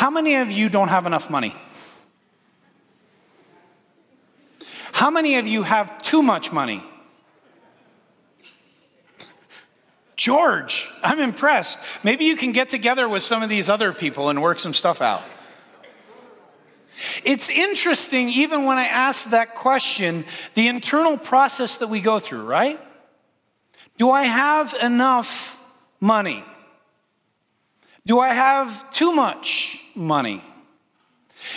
How many of you don't have enough money? How many of you have too much money? George, I'm impressed. Maybe you can get together with some of these other people and work some stuff out. It's interesting, even when I ask that question, the internal process that we go through, right? Do I have enough money? Do I have too much money?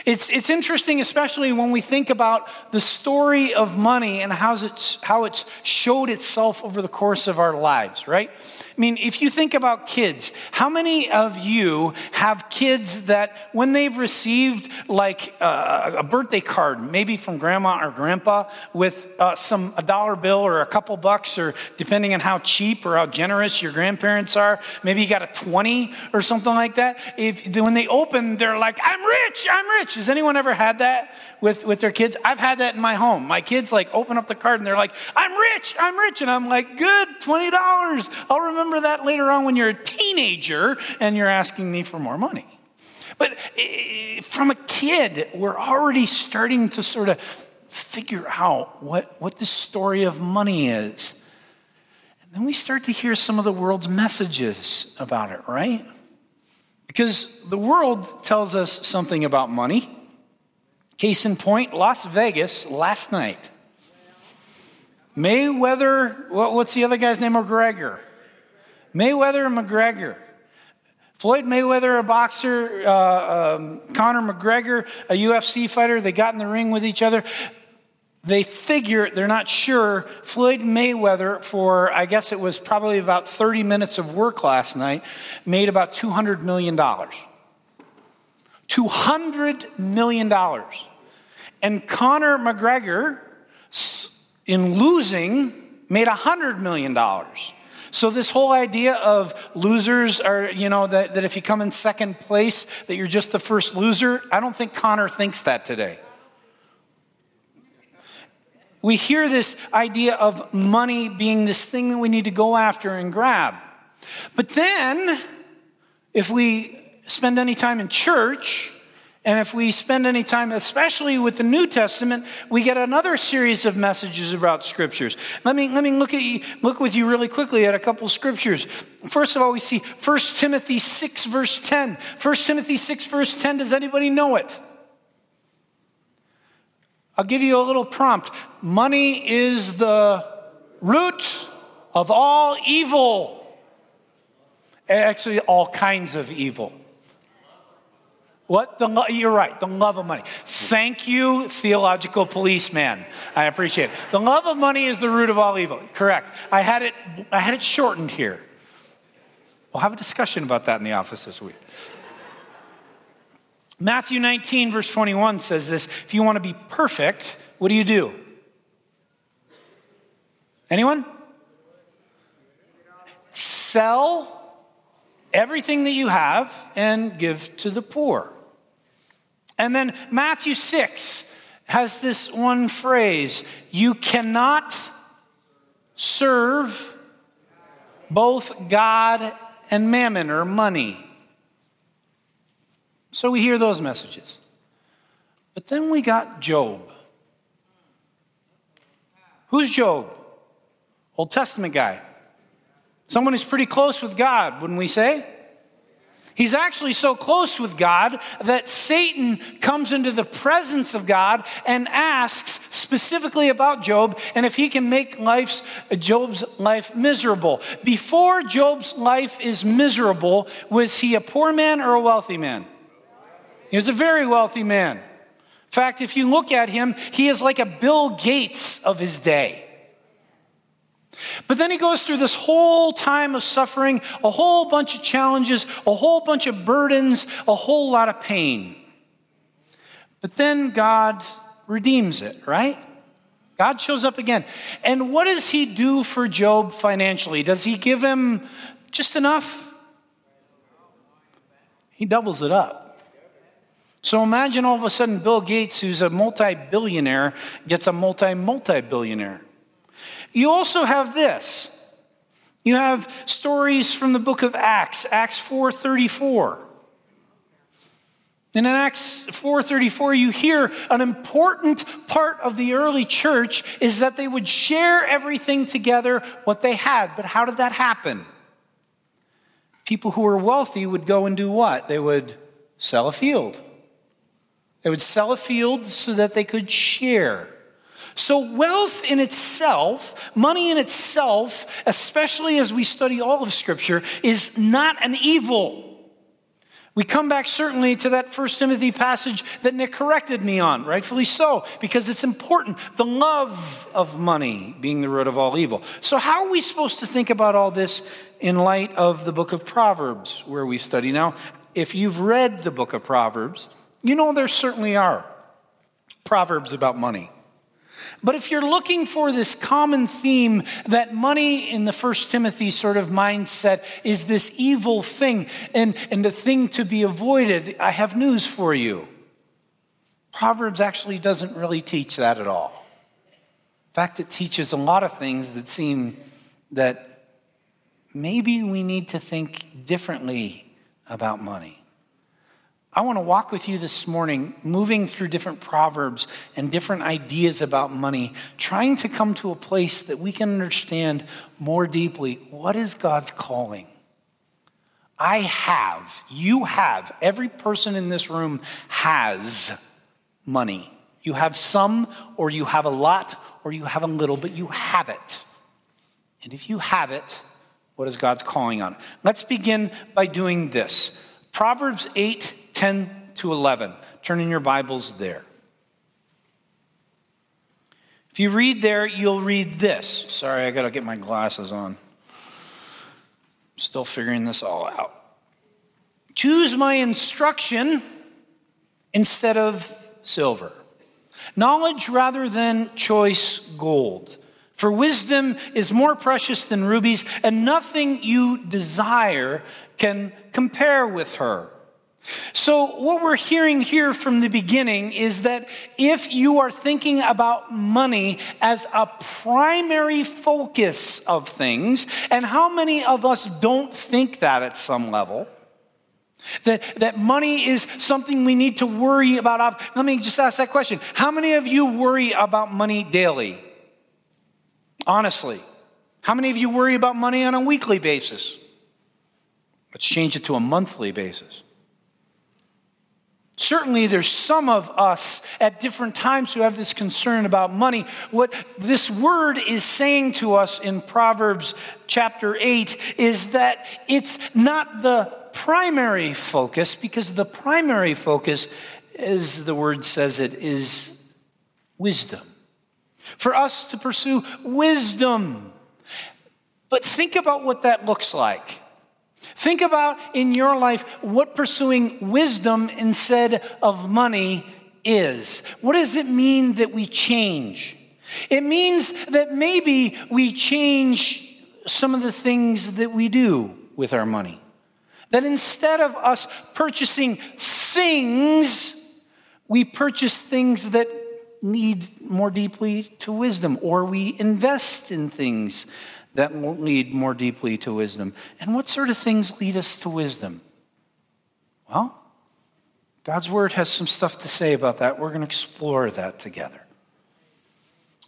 It's, it's interesting, especially when we think about the story of money and how it's, how it's showed itself over the course of our lives, right? I mean, if you think about kids, how many of you have kids that when they've received like uh, a birthday card, maybe from grandma or grandpa, with uh, some, a dollar bill or a couple bucks, or depending on how cheap or how generous your grandparents are, maybe you got a 20 or something like that. If, when they open, they're like, I'm rich, I'm rich rich. Has anyone ever had that with, with their kids? I've had that in my home. My kids like open up the card and they're like, I'm rich, I'm rich. And I'm like, good, $20. I'll remember that later on when you're a teenager and you're asking me for more money. But eh, from a kid, we're already starting to sort of figure out what, what the story of money is. And then we start to hear some of the world's messages about it, right? Because the world tells us something about money. Case in point, Las Vegas last night. Mayweather, what's the other guy's name? McGregor. Mayweather and McGregor. Floyd Mayweather, a boxer, uh, um, Conor McGregor, a UFC fighter, they got in the ring with each other they figure, they're not sure, Floyd Mayweather, for I guess it was probably about 30 minutes of work last night, made about $200 million. $200 million. And Conor McGregor, in losing, made $100 million. So this whole idea of losers are, you know, that, that if you come in second place, that you're just the first loser, I don't think Conor thinks that today we hear this idea of money being this thing that we need to go after and grab. But then, if we spend any time in church, and if we spend any time, especially with the New Testament, we get another series of messages about scriptures. Let me, let me look, at you, look with you really quickly at a couple scriptures. First of all, we see 1 Timothy 6, verse 10. 1 Timothy 6, verse 10, does anybody know it? I'll give you a little prompt. Money is the root of all evil. Eh, actually, all kinds of evil. What? The, you're right, the love of money. Thank you, theological policeman. I appreciate it. The love of money is the root of all evil. Correct. I had it, I had it shortened here. We'll have a discussion about that in the office this week. Matthew 19, verse 21 says this If you want to be perfect, what do you do? Anyone? Sell everything that you have and give to the poor. And then Matthew 6 has this one phrase you cannot serve both God and mammon or money. So we hear those messages. But then we got Job. Who's Job? Old Testament guy. Someone who's pretty close with God, wouldn't we say? He's actually so close with God that Satan comes into the presence of God and asks specifically about Job and if he can make life's, Job's life miserable. Before Job's life is miserable, was he a poor man or a wealthy man? He was a very wealthy man. In fact, if you look at him, he is like a Bill Gates of his day. But then he goes through this whole time of suffering, a whole bunch of challenges, a whole bunch of burdens, a whole lot of pain. But then God redeems it, right? God shows up again. And what does he do for Job financially? Does he give him just enough? He doubles it up. So imagine all of a sudden Bill Gates, who's a multi billionaire, gets a multi multi billionaire. You also have this. You have stories from the book of Acts, Acts 4:34. And in Acts 4:34 you hear an important part of the early church is that they would share everything together what they had. But how did that happen? People who were wealthy would go and do what? They would sell a field. They would sell a field so that they could share. So, wealth in itself, money in itself, especially as we study all of Scripture, is not an evil. We come back certainly to that First Timothy passage that Nick corrected me on, rightfully so, because it's important. The love of money being the root of all evil. So, how are we supposed to think about all this in light of the book of Proverbs, where we study? Now, if you've read the book of Proverbs, you know there certainly are Proverbs about money. But if you're looking for this common theme that money in the First Timothy sort of mindset is this evil thing and, and the thing to be avoided, I have news for you. Proverbs actually doesn't really teach that at all. In fact, it teaches a lot of things that seem that maybe we need to think differently about money. I want to walk with you this morning, moving through different proverbs and different ideas about money, trying to come to a place that we can understand more deeply what is God's calling. I have, you have, every person in this room has money. You have some, or you have a lot, or you have a little, but you have it. And if you have it, what is God's calling on? Let's begin by doing this. Proverbs 8 10 to 11. Turn in your Bibles there. If you read there, you'll read this. Sorry, I got to get my glasses on. Still figuring this all out. Choose my instruction instead of silver, knowledge rather than choice gold. For wisdom is more precious than rubies, and nothing you desire can compare with her. So, what we're hearing here from the beginning is that if you are thinking about money as a primary focus of things, and how many of us don't think that at some level, that, that money is something we need to worry about. Let me just ask that question. How many of you worry about money daily? Honestly. How many of you worry about money on a weekly basis? Let's change it to a monthly basis. Certainly, there's some of us at different times who have this concern about money. What this word is saying to us in Proverbs chapter 8 is that it's not the primary focus, because the primary focus, as the word says it, is wisdom. For us to pursue wisdom. But think about what that looks like. Think about in your life what pursuing wisdom instead of money is. What does it mean that we change? It means that maybe we change some of the things that we do with our money. That instead of us purchasing things, we purchase things that lead more deeply to wisdom, or we invest in things that will lead more deeply to wisdom. And what sort of things lead us to wisdom? Well, God's word has some stuff to say about that. We're going to explore that together.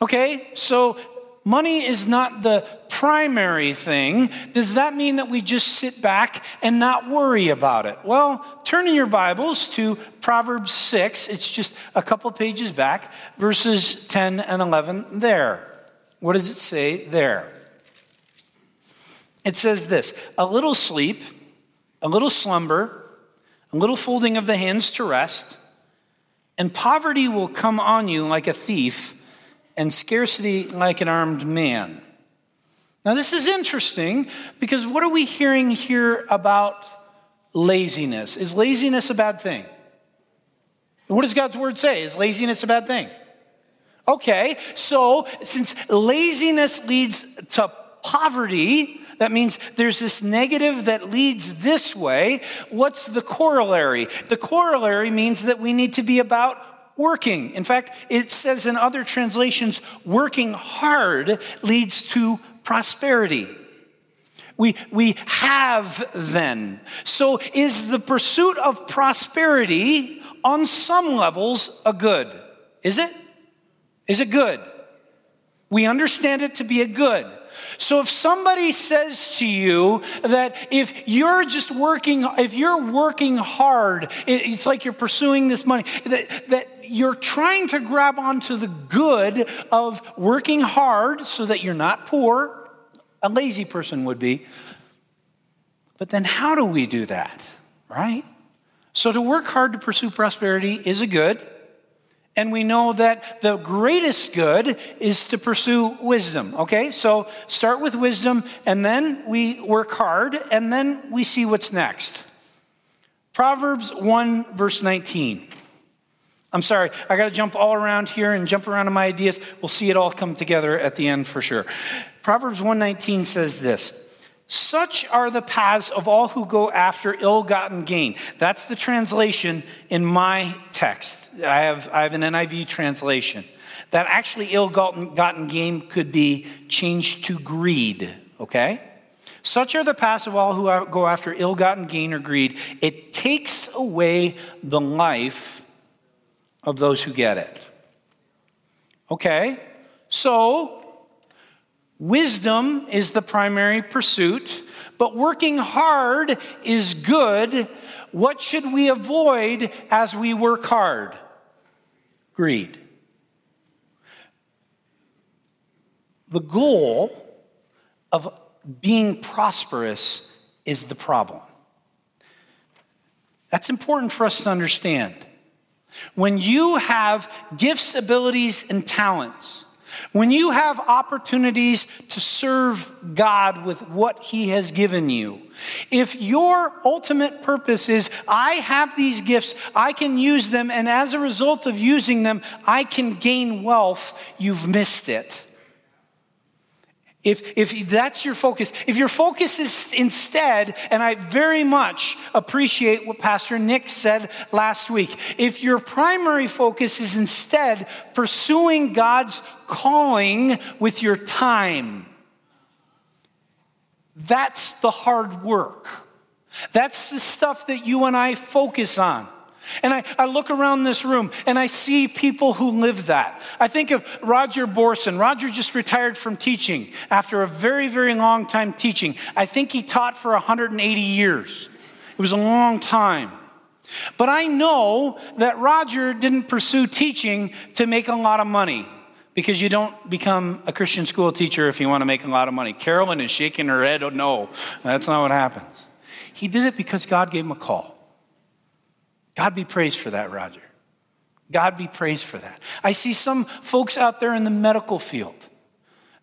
Okay, so money is not the primary thing. Does that mean that we just sit back and not worry about it? Well, turn in your Bibles to Proverbs 6. It's just a couple pages back, verses 10 and 11 there. What does it say there? It says this a little sleep, a little slumber, a little folding of the hands to rest, and poverty will come on you like a thief, and scarcity like an armed man. Now, this is interesting because what are we hearing here about laziness? Is laziness a bad thing? What does God's word say? Is laziness a bad thing? Okay, so since laziness leads to poverty, that means there's this negative that leads this way. What's the corollary? The corollary means that we need to be about working. In fact, it says in other translations, working hard leads to prosperity. We, we have then. So, is the pursuit of prosperity on some levels a good? Is it? Is it good? We understand it to be a good. So if somebody says to you that if you're just working, if you're working hard, it's like you're pursuing this money, that, that you're trying to grab onto the good of working hard so that you're not poor, a lazy person would be. But then how do we do that, right? So to work hard to pursue prosperity is a good. And we know that the greatest good is to pursue wisdom. Okay, so start with wisdom, and then we work hard, and then we see what's next. Proverbs 1, verse 19. I'm sorry, I got to jump all around here and jump around in my ideas. We'll see it all come together at the end for sure. Proverbs 119 says this such are the paths of all who go after ill gotten gain. That's the translation in my text. I have, I have an NIV translation. That actually ill gotten gain could be changed to greed, okay? Such are the paths of all who go after ill gotten gain or greed. It takes away the life of those who get it. Okay? So, Wisdom is the primary pursuit, but working hard is good. What should we avoid as we work hard? Greed. The goal of being prosperous is the problem. That's important for us to understand. When you have gifts, abilities, and talents, when you have opportunities to serve God with what He has given you, if your ultimate purpose is, I have these gifts, I can use them, and as a result of using them, I can gain wealth, you've missed it. If, if that's your focus, if your focus is instead, and I very much appreciate what Pastor Nick said last week, if your primary focus is instead pursuing God's calling with your time, that's the hard work. That's the stuff that you and I focus on. And I, I look around this room and I see people who live that. I think of Roger Borson. Roger just retired from teaching after a very, very long time teaching. I think he taught for 180 years. It was a long time. But I know that Roger didn't pursue teaching to make a lot of money because you don't become a Christian school teacher if you want to make a lot of money. Carolyn is shaking her head, oh no, that's not what happens. He did it because God gave him a call. God be praised for that, Roger. God be praised for that. I see some folks out there in the medical field.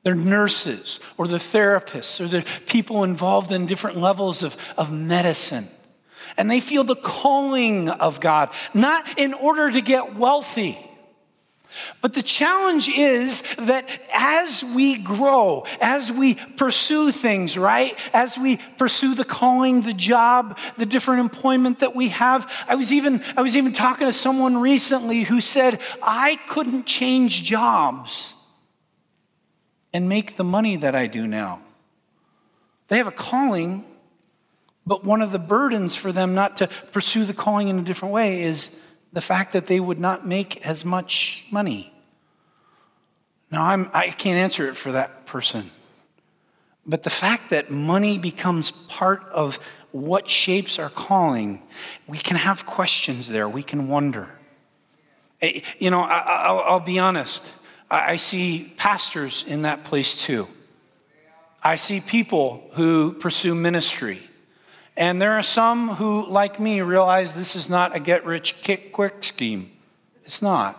They're nurses or the therapists or the people involved in different levels of, of medicine. And they feel the calling of God, not in order to get wealthy but the challenge is that as we grow, as we pursue things, right? As we pursue the calling, the job, the different employment that we have. I was even, I was even talking to someone recently who said, I couldn't change jobs and make the money that I do now. They have a calling, but one of the burdens for them not to pursue the calling in a different way is the fact that they would not make as much money. Now, I'm, I can't answer it for that person. But the fact that money becomes part of what shapes our calling, we can have questions there. We can wonder. Eh, you know, I, will be honest. I see pastors in that place too. I see people who pursue ministry. And there are some who, like me, realize this is not a get rich quick scheme. It's not.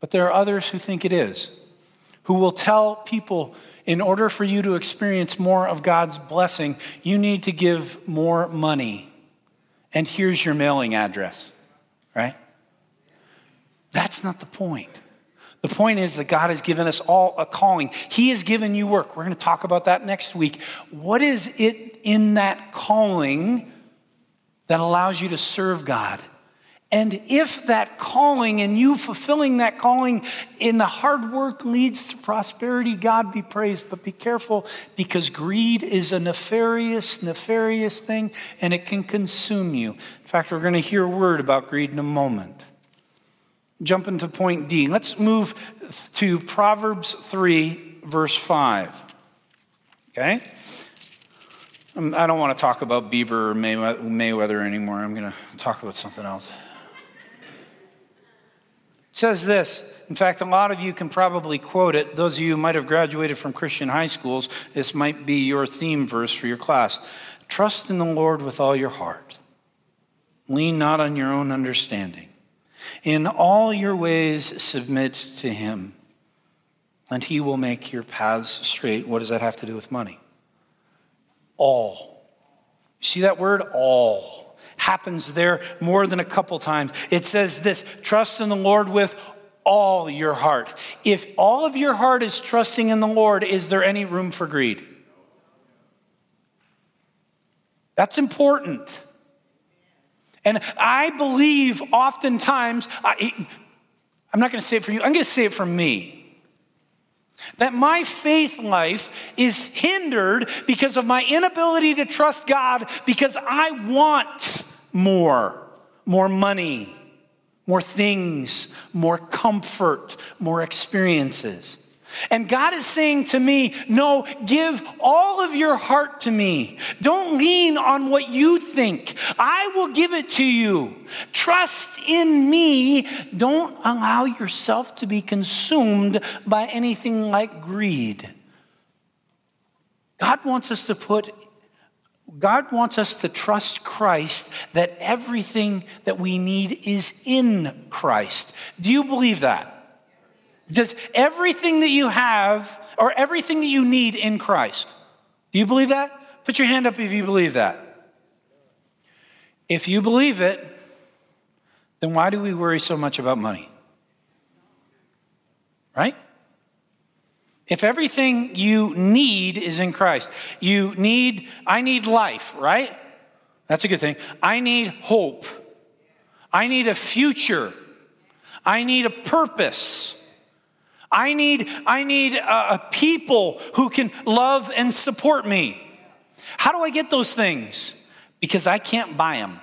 But there are others who think it is, who will tell people in order for you to experience more of God's blessing, you need to give more money. And here's your mailing address, right? That's not the point. The point is that God has given us all a calling. He has given you work. We're going to talk about that next week. What is it in that calling that allows you to serve God And if that calling and you fulfilling that calling in the hard work leads to prosperity, God be praised. But be careful because greed is a nefarious, nefarious thing and it can consume you. In fact, we're going to hear a word about greed in a moment. Jump into point D. Let's move to Proverbs 3, verse 5. Okay? Um, I don't want to talk about Bieber or Mayweather anymore. I'm going to talk about something else. It says this. In fact, a lot of you can probably quote it. Those of you who might have graduated from Christian high schools, this might be your theme verse for your class. Trust in the Lord with all your heart. Lean not on your own understanding. In all your ways, submit to him, and he will make your paths straight. What does that have to do with money? All. See that word? All. Happens there more than a couple times. It says this trust in the Lord with all your heart. If all of your heart is trusting in the Lord, is there any room for greed? That's important. And I believe oftentimes, I, I'm not going to say it for you, I'm going to say it for me. That my faith life is hindered because of my inability to trust God because I want more, more money, more things, more comfort, more experiences. And God is saying to me, No, give all of your heart to me. Don't lean on what you think. I will give it to you. Trust in me. Don't allow yourself to be consumed by anything like greed. God wants us to put God wants us to trust Christ that everything that we need is in Christ. Do you believe that? Does everything that you have or everything that you need in Christ? Do you believe that? Put your hand up if you believe that. If you believe it, then why do we worry so much about money? Right? If everything you need is in Christ, you need, I need life, right? That's a good thing. I need hope. I need a future. I need a purpose. I need, I need a, people who can love and support me. How do I get those things? Because I can't buy them.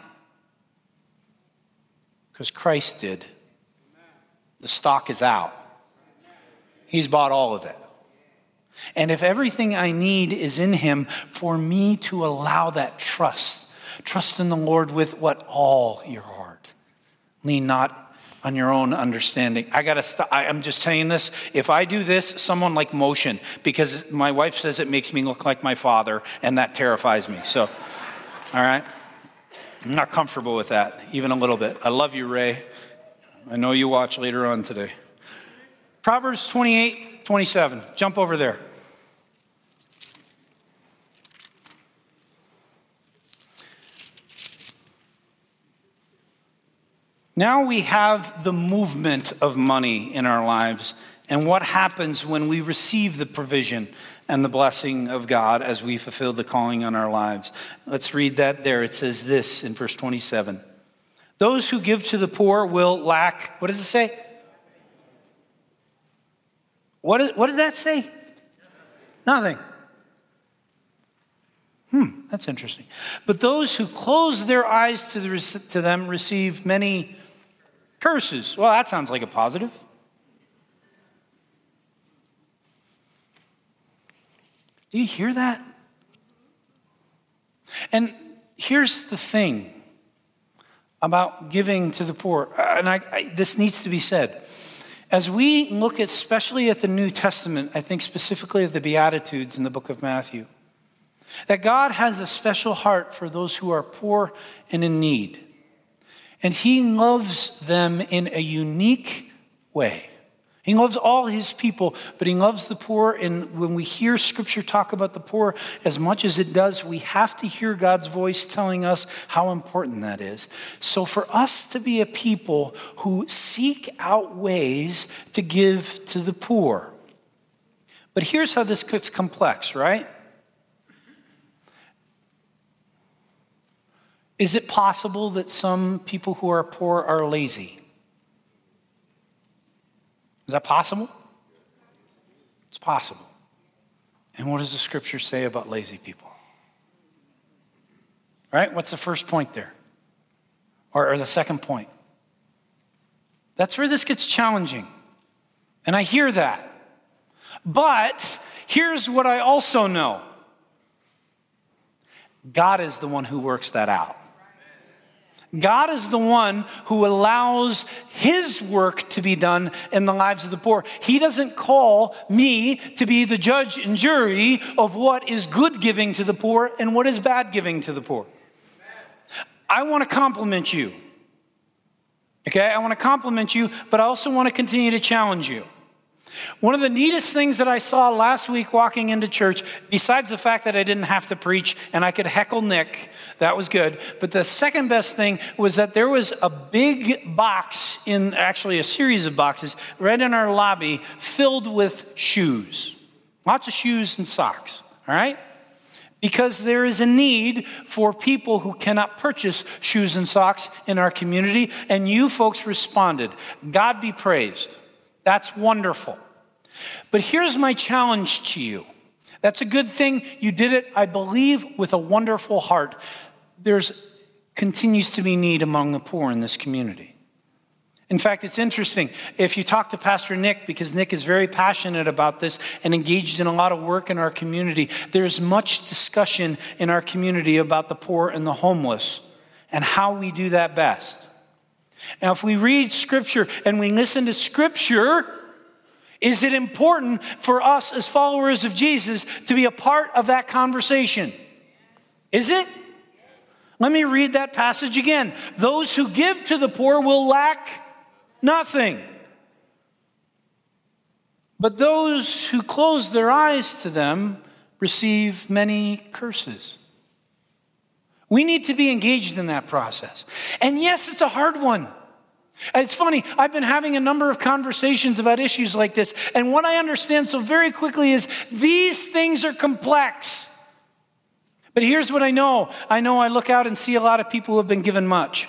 Because Christ did. The stock is out. He's bought all of it. And if everything I need is in Him, for me to allow that trust, trust in the Lord with what all your heart. Lean not on your own understanding. I gotta stop. I'm just saying this. If I do this, someone like motion, because my wife says it makes me look like my father, and that terrifies me. So, all right. I'm not comfortable with that, even a little bit. I love you, Ray. I know you watch later on today. Proverbs 28, 27. Jump over there. Now we have the movement of money in our lives and what happens when we receive the provision and the blessing of God as we fulfill the calling on our lives. Let's read that there. It says this in verse 27 Those who give to the poor will lack, what does it say? What, is, what did that say? Nothing. Hmm, that's interesting. But those who close their eyes to, the, to them receive many Curses. Well, that sounds like a positive. Do you hear that? And here's the thing about giving to the poor, and I, I, this needs to be said. As we look at, especially at the New Testament, I think specifically at the Beatitudes in the book of Matthew, that God has a special heart for those who are poor and in need. And he loves them in a unique way. He loves all his people, but he loves the poor. And when we hear scripture talk about the poor, as much as it does, we have to hear God's voice telling us how important that is. So, for us to be a people who seek out ways to give to the poor. But here's how this gets complex, right? Is it possible that some people who are poor are lazy? Is that possible? It's possible. And what does the scripture say about lazy people? Right? What's the first point there? Or, or the second point? That's where this gets challenging. And I hear that. But here's what I also know God is the one who works that out. God is the one who allows his work to be done in the lives of the poor. He doesn't call me to be the judge and jury of what is good giving to the poor and what is bad giving to the poor. I want to compliment you. Okay, I want to compliment you, but I also want to continue to challenge you. One of the neatest things that I saw last week walking into church, besides the fact that I didn't have to preach and I could heckle Nick, that was good. But the second best thing was that there was a big box in actually a series of boxes right in our lobby filled with shoes. Lots of shoes and socks, all right? Because there is a need for people who cannot purchase shoes and socks in our community, and you folks responded. God be praised. That's wonderful. But here's my challenge to you. That's a good thing. You did it, I believe, with a wonderful heart. There's continues to be need among the poor in this community. In fact, it's interesting. If you talk to Pastor Nick, because Nick is very passionate about this and engaged in a lot of work in our community, there's much discussion in our community about the poor and the homeless and how we do that best. Now, if we read Scripture and we listen to Scripture, is it important for us as followers of Jesus to be a part of that conversation? Is it? Let me read that passage again. Those who give to the poor will lack nothing. But those who close their eyes to them receive many curses. We need to be engaged in that process. And yes, it's a hard one. It's funny, I've been having a number of conversations about issues like this, and what I understand so very quickly is these things are complex. But here's what I know I know I look out and see a lot of people who have been given much.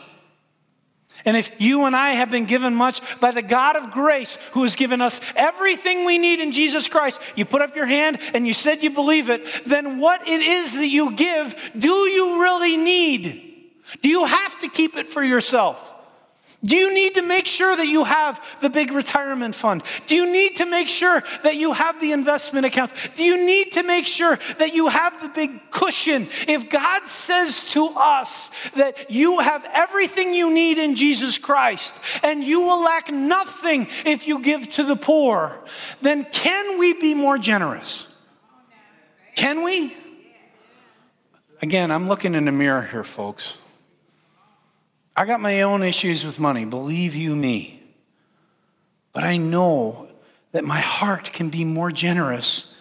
And if you and I have been given much by the God of grace who has given us everything we need in Jesus Christ, you put up your hand and you said you believe it, then what it is that you give, do you really need? Do you have to keep it for yourself? Do you need to make sure that you have the big retirement fund? Do you need to make sure that you have the investment accounts? Do you need to make sure that you have the big cushion? If God says to us that you have everything you need in Jesus Christ and you will lack nothing if you give to the poor, then can we be more generous? Can we? Again, I'm looking in the mirror here, folks. I got my own issues with money, believe you me. But I know that my heart can be more generous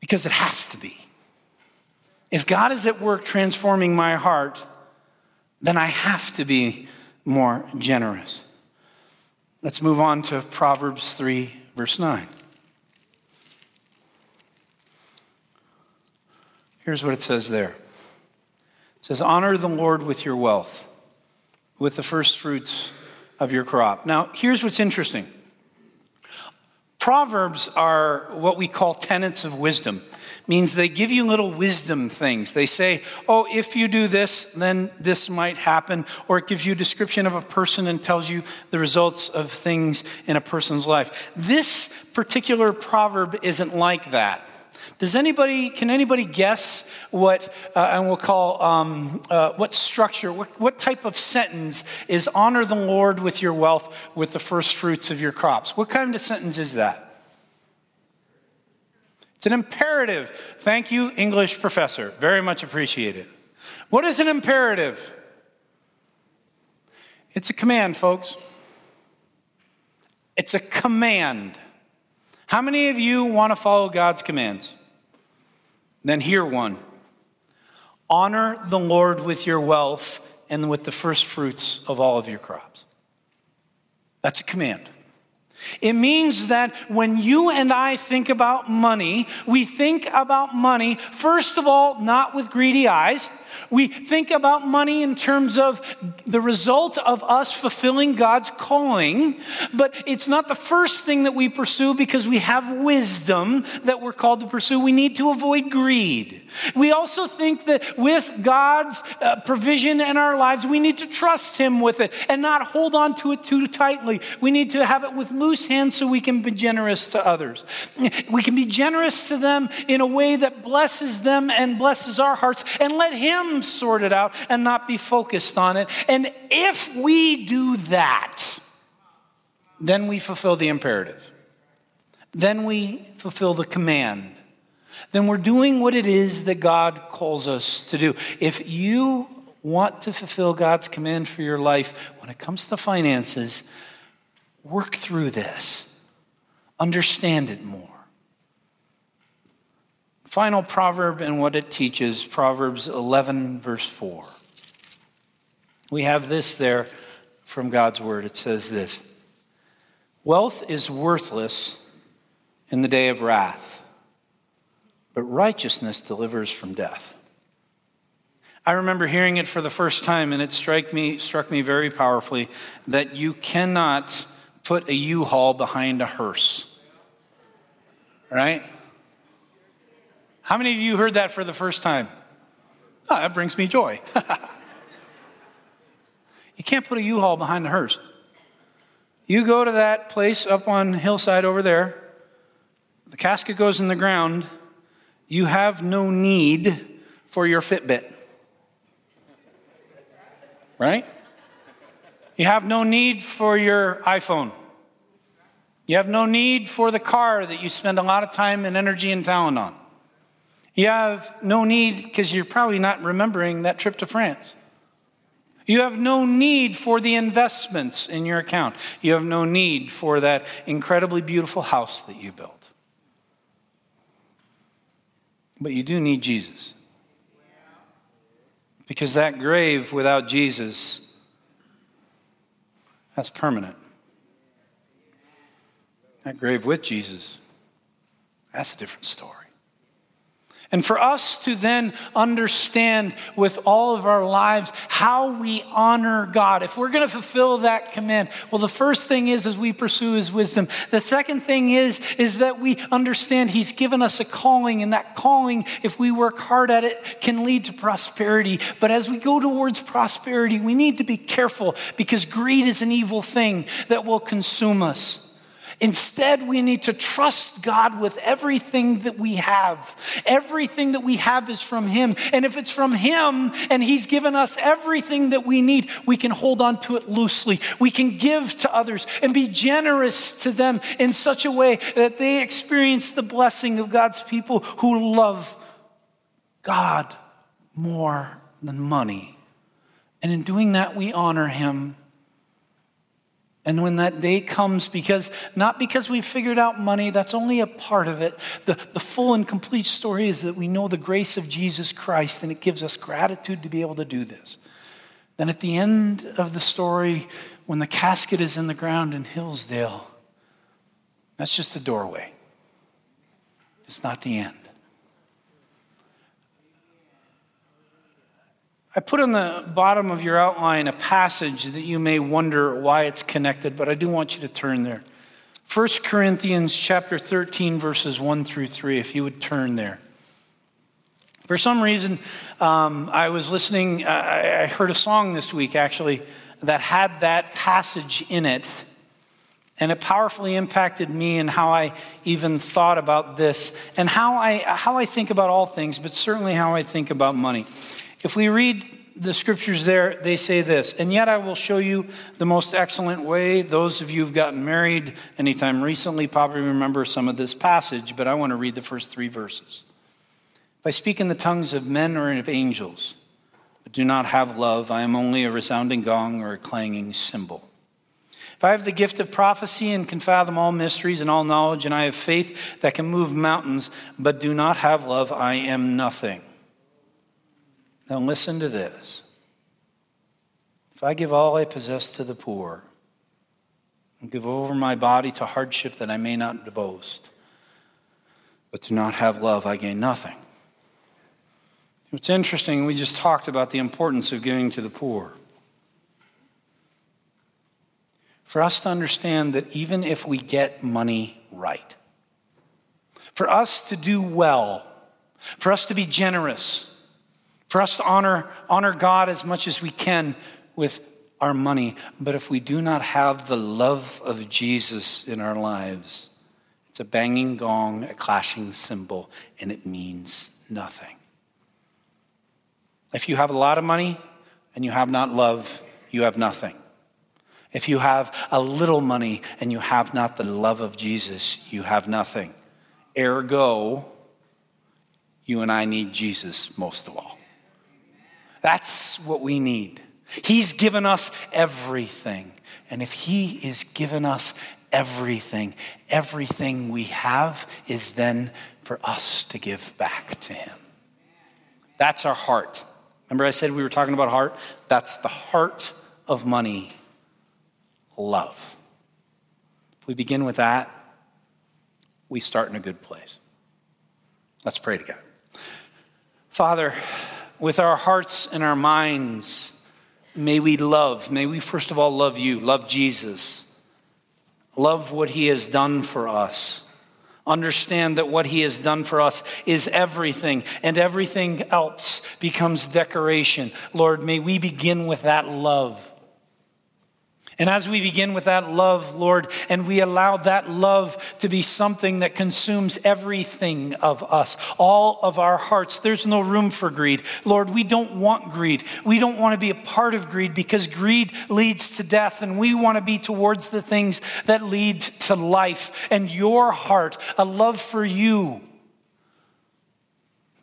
because it has to be. If God is at work transforming my heart, then I have to be more generous. Let's move on to Proverbs 3, verse 9. Here's what it says there. It says, Honor the Lord with your wealth, with the first fruits of your crop. Now, here's what's interesting Proverbs are what we call tenets of wisdom means they give you little wisdom things. They say, oh, if you do this, then this might happen. Or it gives you a description of a person and tells you the results of things in a person's life. This particular proverb isn't like that. Does anybody, can anybody guess what, uh, and we'll call, um, uh, what structure, what, what type of sentence is honor the Lord with your wealth with the first fruits of your crops? What kind of sentence is that? It's an imperative. Thank you, English professor. Very much appreciated. What is an imperative? It's a command, folks. It's a command. How many of you want to follow God's commands? Then hear one honor the Lord with your wealth and with the first fruits of all of your crops. That's a command. It means that when you and I think about money, we think about money, first of all, not with greedy eyes. We think about money in terms of the result of us fulfilling God's calling, but it's not the first thing that we pursue because we have wisdom that we're called to pursue. We need to avoid greed. We also think that with God's uh, provision in our lives, we need to trust Him with it and not hold on to it too tightly. We need to have it with loose hands so we can be generous to others. We can be generous to them in a way that blesses them and blesses our hearts and let Him sort it out and not be focused on it. And if we do that, then we fulfill the imperative. Then we fulfill the command. Then we're doing what it is that God calls us to do. If you want to fulfill God's command for your life when it comes to finances, work through this, understand it more. Final proverb and what it teaches Proverbs 11, verse 4. We have this there from God's word. It says this Wealth is worthless in the day of wrath, but righteousness delivers from death. I remember hearing it for the first time, and it struck me, struck me very powerfully that you cannot put a U haul behind a hearse. Right? How many of you heard that for the first time? Oh, that brings me joy. you can't put a U-Haul behind a hearse. You go to that place up on hillside over there, the casket goes in the ground, you have no need for your Fitbit. Right? You have no need for your iPhone. You have no need for the car that you spend a lot of time and energy and talent on. You have no need, because you're probably not remembering that trip to France. You have no need for the investments in your account. You have no need for that incredibly beautiful house that you built. But you do need Jesus. Because that grave without Jesus, that's permanent. That grave with Jesus, that's a different story. And for us to then understand with all of our lives how we honor God. If we're going to fulfill that command, well, the first thing is as we pursue his wisdom. The second thing is, is that we understand he's given us a calling, and that calling, if we work hard at it, can lead to prosperity. But as we go towards prosperity, we need to be careful because greed is an evil thing that will consume us. Instead, we need to trust God with everything that we have. Everything that we have is from Him. And if it's from Him and He's given us everything that we need, we can hold on to it loosely. We can give to others and be generous to them in such a way that they experience the blessing of God's people who love God more than money. And in doing that, we honor Him. And when that day comes, because not because we've figured out money, that's only a part of it. The, the full and complete story is that we know the grace of Jesus Christ, and it gives us gratitude to be able to do this. Then at the end of the story, when the casket is in the ground in Hillsdale, that's just a doorway. It's not the end. I put on the bottom of your outline a passage that you may wonder why it's connected, but I do want you to turn there. 1 Corinthians chapter 13, verses 1 through 3, if you would turn there. For some reason, um, I was listening, I, I heard a song this week actually that had that passage in it, and it powerfully impacted me and how I even thought about this and how I, how I think about all things, but certainly how I think about money. If we read the scriptures there, they say this, and yet I will show you the most excellent way. Those of you who've gotten married anytime recently probably remember some of this passage, but I want to read the first three verses. If I speak in the tongues of men or of angels, but do not have love, I am only a resounding gong or a clanging cymbal. If I have the gift of prophecy and can fathom all mysteries and all knowledge, and I have faith that can move mountains, but do not have love, I am nothing. Now, listen to this. If I give all I possess to the poor and give over my body to hardship that I may not boast. But to not have love, I gain nothing. It's interesting, we just talked about the importance of giving to the poor. For us to understand that even if we get money right, for us to do well, for us to be generous, for us to honor, honor God as much as we can with our money, but if we do not have the love of Jesus in our lives, it's a banging gong, a clashing cymbal, and it means nothing. If you have a lot of money and you have not love, you have nothing. If you have a little money and you have not the love of Jesus, you have nothing. Ergo, you and I need Jesus most of all. That's what we need. He's given us everything. And if He is given us everything, everything we have is then for us to give back to Him. That's our heart. Remember, I said we were talking about heart? That's the heart of money love. If we begin with that, we start in a good place. Let's pray together. Father, with our hearts and our minds, may we love. May we first of all love you, love Jesus, love what he has done for us. Understand that what he has done for us is everything, and everything else becomes decoration. Lord, may we begin with that love. And as we begin with that love, Lord, and we allow that love to be something that consumes everything of us, all of our hearts, there's no room for greed. Lord, we don't want greed. We don't want to be a part of greed because greed leads to death, and we want to be towards the things that lead to life. And your heart, a love for you,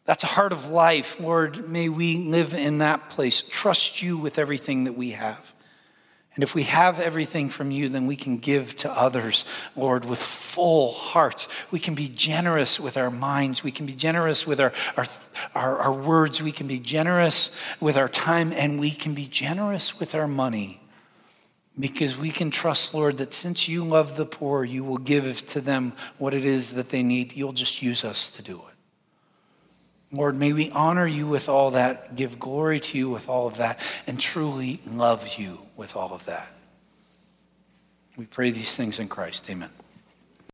that's a heart of life. Lord, may we live in that place, trust you with everything that we have. And if we have everything from you, then we can give to others, Lord, with full hearts. We can be generous with our minds. We can be generous with our, our, our, our, words. We can be generous with our time. And we can be generous with our money. Because we can trust, Lord, that since you love the poor, you will give to them what it is that they need. You'll just use us to do it. Lord, may we honor you with all that, give glory to you with all of that, and truly love you with all of that. We pray these things in Christ. Amen.